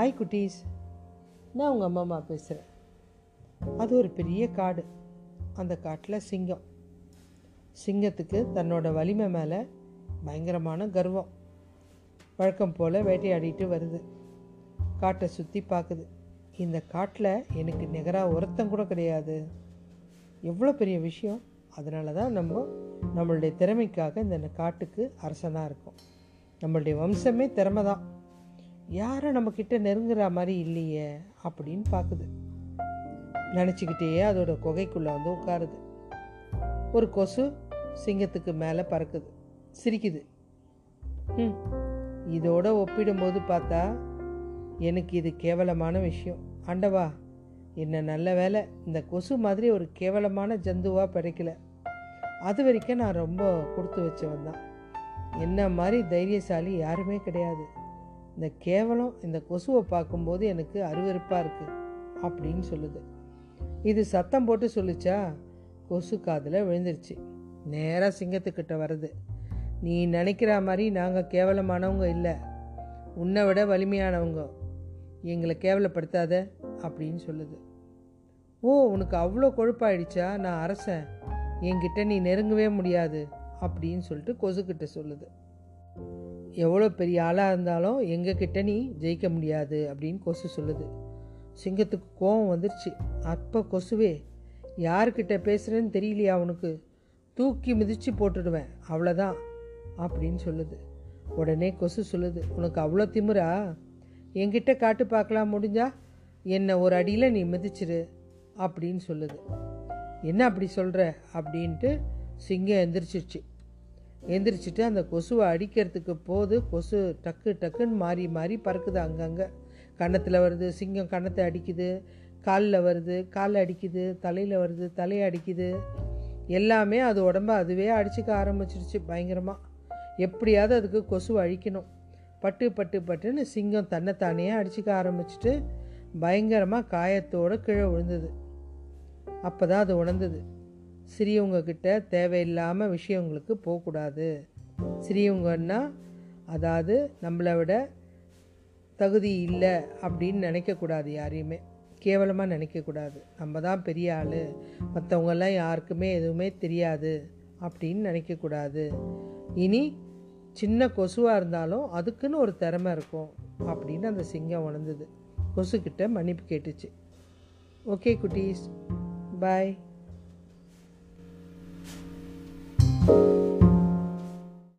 Hi குட்டீஸ். நான் உங்கள் அம்மா அம்மா பேசுகிறேன் அது ஒரு பெரிய காடு. அந்த காட்டில் சிங்கம். சிங்கத்துக்கு தன்னோட வலிமை மேலே பயங்கரமான கர்வம். வழக்கம் போல் வேட்டையாடிட்டு வருது. காட்டை சுற்றி பார்க்குது இந்த காட்டில் எனக்கு நிகராக ஒருத்தம் கூட கிடையாது. எவ்வளோ பெரிய விஷயம். அதனால தான் நம்ம நம்மளுடைய திறமைக்காக இந்த காட்டுக்கு அரசனாக இருக்கும். நம்மளுடைய வம்சமே திறமை தான் யாரும் நம்மக்கிட்ட நெருங்குற மாதிரி இல்லையே அப்படின்னு பார்க்குது. நினச்சிக்கிட்டே அதோட குகைக்குள்ளே வந்து உட்காருது. ஒரு கொசு சிங்கத்துக்கு மேலே பறக்குது. சிரிக்குது. ம் இதோட ஒப்பிடும்போது பார்த்தா எனக்கு இது கேவலமான விஷயம். ஆண்டவா என்ன நல்ல வேலை இந்த கொசு மாதிரி ஒரு கேவலமான ஜந்துவாக பிறக்கல. அது வரைக்கும் நான் ரொம்ப கொடுத்து வச்சவன் தான். என்ன மாதிரி தைரியசாலி யாருமே கிடையாது. இந்த கேவலம் இந்த கொசுவை பார்க்கும்போது எனக்கு அருவருப்பாக இருக்குது அப்படின்னு சொல்லுது. இது சத்தம் போட்டு சொல்லிச்சா? கொசு காதில் விழுந்துருச்சு. நேராக சிங்கத்துக்கிட்ட வருது நீ நினைக்கிற மாதிரி நாங்கள் கேவலமானவங்க இல்லை. உன்னை விட வலிமையானவங்க. எங்களை கேவலப்படுத்தாத அப்படின்னு சொல்லுது. ஓ உனக்கு அவ்வளோ கொழுப்பாயிடுச்சா? நான் அரசன். என்கிட்ட நீ நெருங்கவே முடியாது அப்படின்னு சொல்லிட்டு கொசுக்கிட்ட சொல்லுது. எவ்வளோ பெரிய ஆளாக இருந்தாலும் எங்ககிட்ட நீ ஜெயிக்க முடியாது அப்படின்னு கொசு சொல்லுது. சிங்கத்துக்கு கோபம் வந்துருச்சு. அப்போ கொசுவே யாருக்கிட்ட பேசுகிறேன்னு தெரியலையா உனக்கு? தூக்கி மிதித்து போட்டுடுவேன் அவ்வளோதான் அப்படின்னு சொல்லுது. உடனே கொசு சொல்லுது உனக்கு அவ்வளோ திமிரா? என்கிட்ட காட்டு பார்க்கலாம் முடிஞ்சா? என்னை ஒரு அடியில் நீ மிதிச்சிரு அப்படின்னு சொல்லுது. என்ன அப்படி சொல்கிற அப்படின்ட்டு சிங்கம் எந்திரிச்சிருச்சு. எந்திரிச்சிட்டு அந்த கொசுவை அடிக்கிறதுக்கு போது கொசு டக்கு டக்குன்னு மாறி மாறி பறக்குது அங்கங்கே. கன்னத்தில் வருது சிங்கம் கன்னத்தை அடிக்குது காலில் வருது காலில் அடிக்குது தலையில் வருது தலையை அடிக்குது. எல்லாமே அது உடம்ப அதுவே அடிச்சுக்க ஆரம்பிச்சிருச்சு பயங்கரமாக எப்படியாவது அதுக்கு கொசு அழிக்கணும். பட்டு பட்டு பட்டுன்னு சிங்கம் தன்னைத்தானே அடிச்சுக்க ஆரம்பிச்சிட்டு பயங்கரமாக காயத்தோடு கீழே விழுந்தது. அப்போ தான் அது உணர்ந்தது. சிறியவங்க கிட்ட தேவையில்லாமல் விஷயங்களுக்கு போகக்கூடாது. சிறியவங்கன்னா அதாவது நம்மளை விட தகுதி இல்லை அப்படின்னு நினைக்கக்கூடாது யாரையுமே. கேவலமாக நினைக்கக்கூடாது. நம்ம தான் பெரிய ஆள். மற்றவங்கெல்லாம் யாருக்குமே எதுவுமே தெரியாது அப்படின்னு நினைக்கக்கூடாது. இனி சின்ன கொசுவாக இருந்தாலும் அதுக்குன்னு ஒரு திறமை இருக்கும் அப்படின்னு அந்த சிங்கம் உணர்ந்தது. கொசுக்கிட்ட மன்னிப்பு கேட்டுச்சு. ஓகே குட்டீஸ். பாய். 嗯。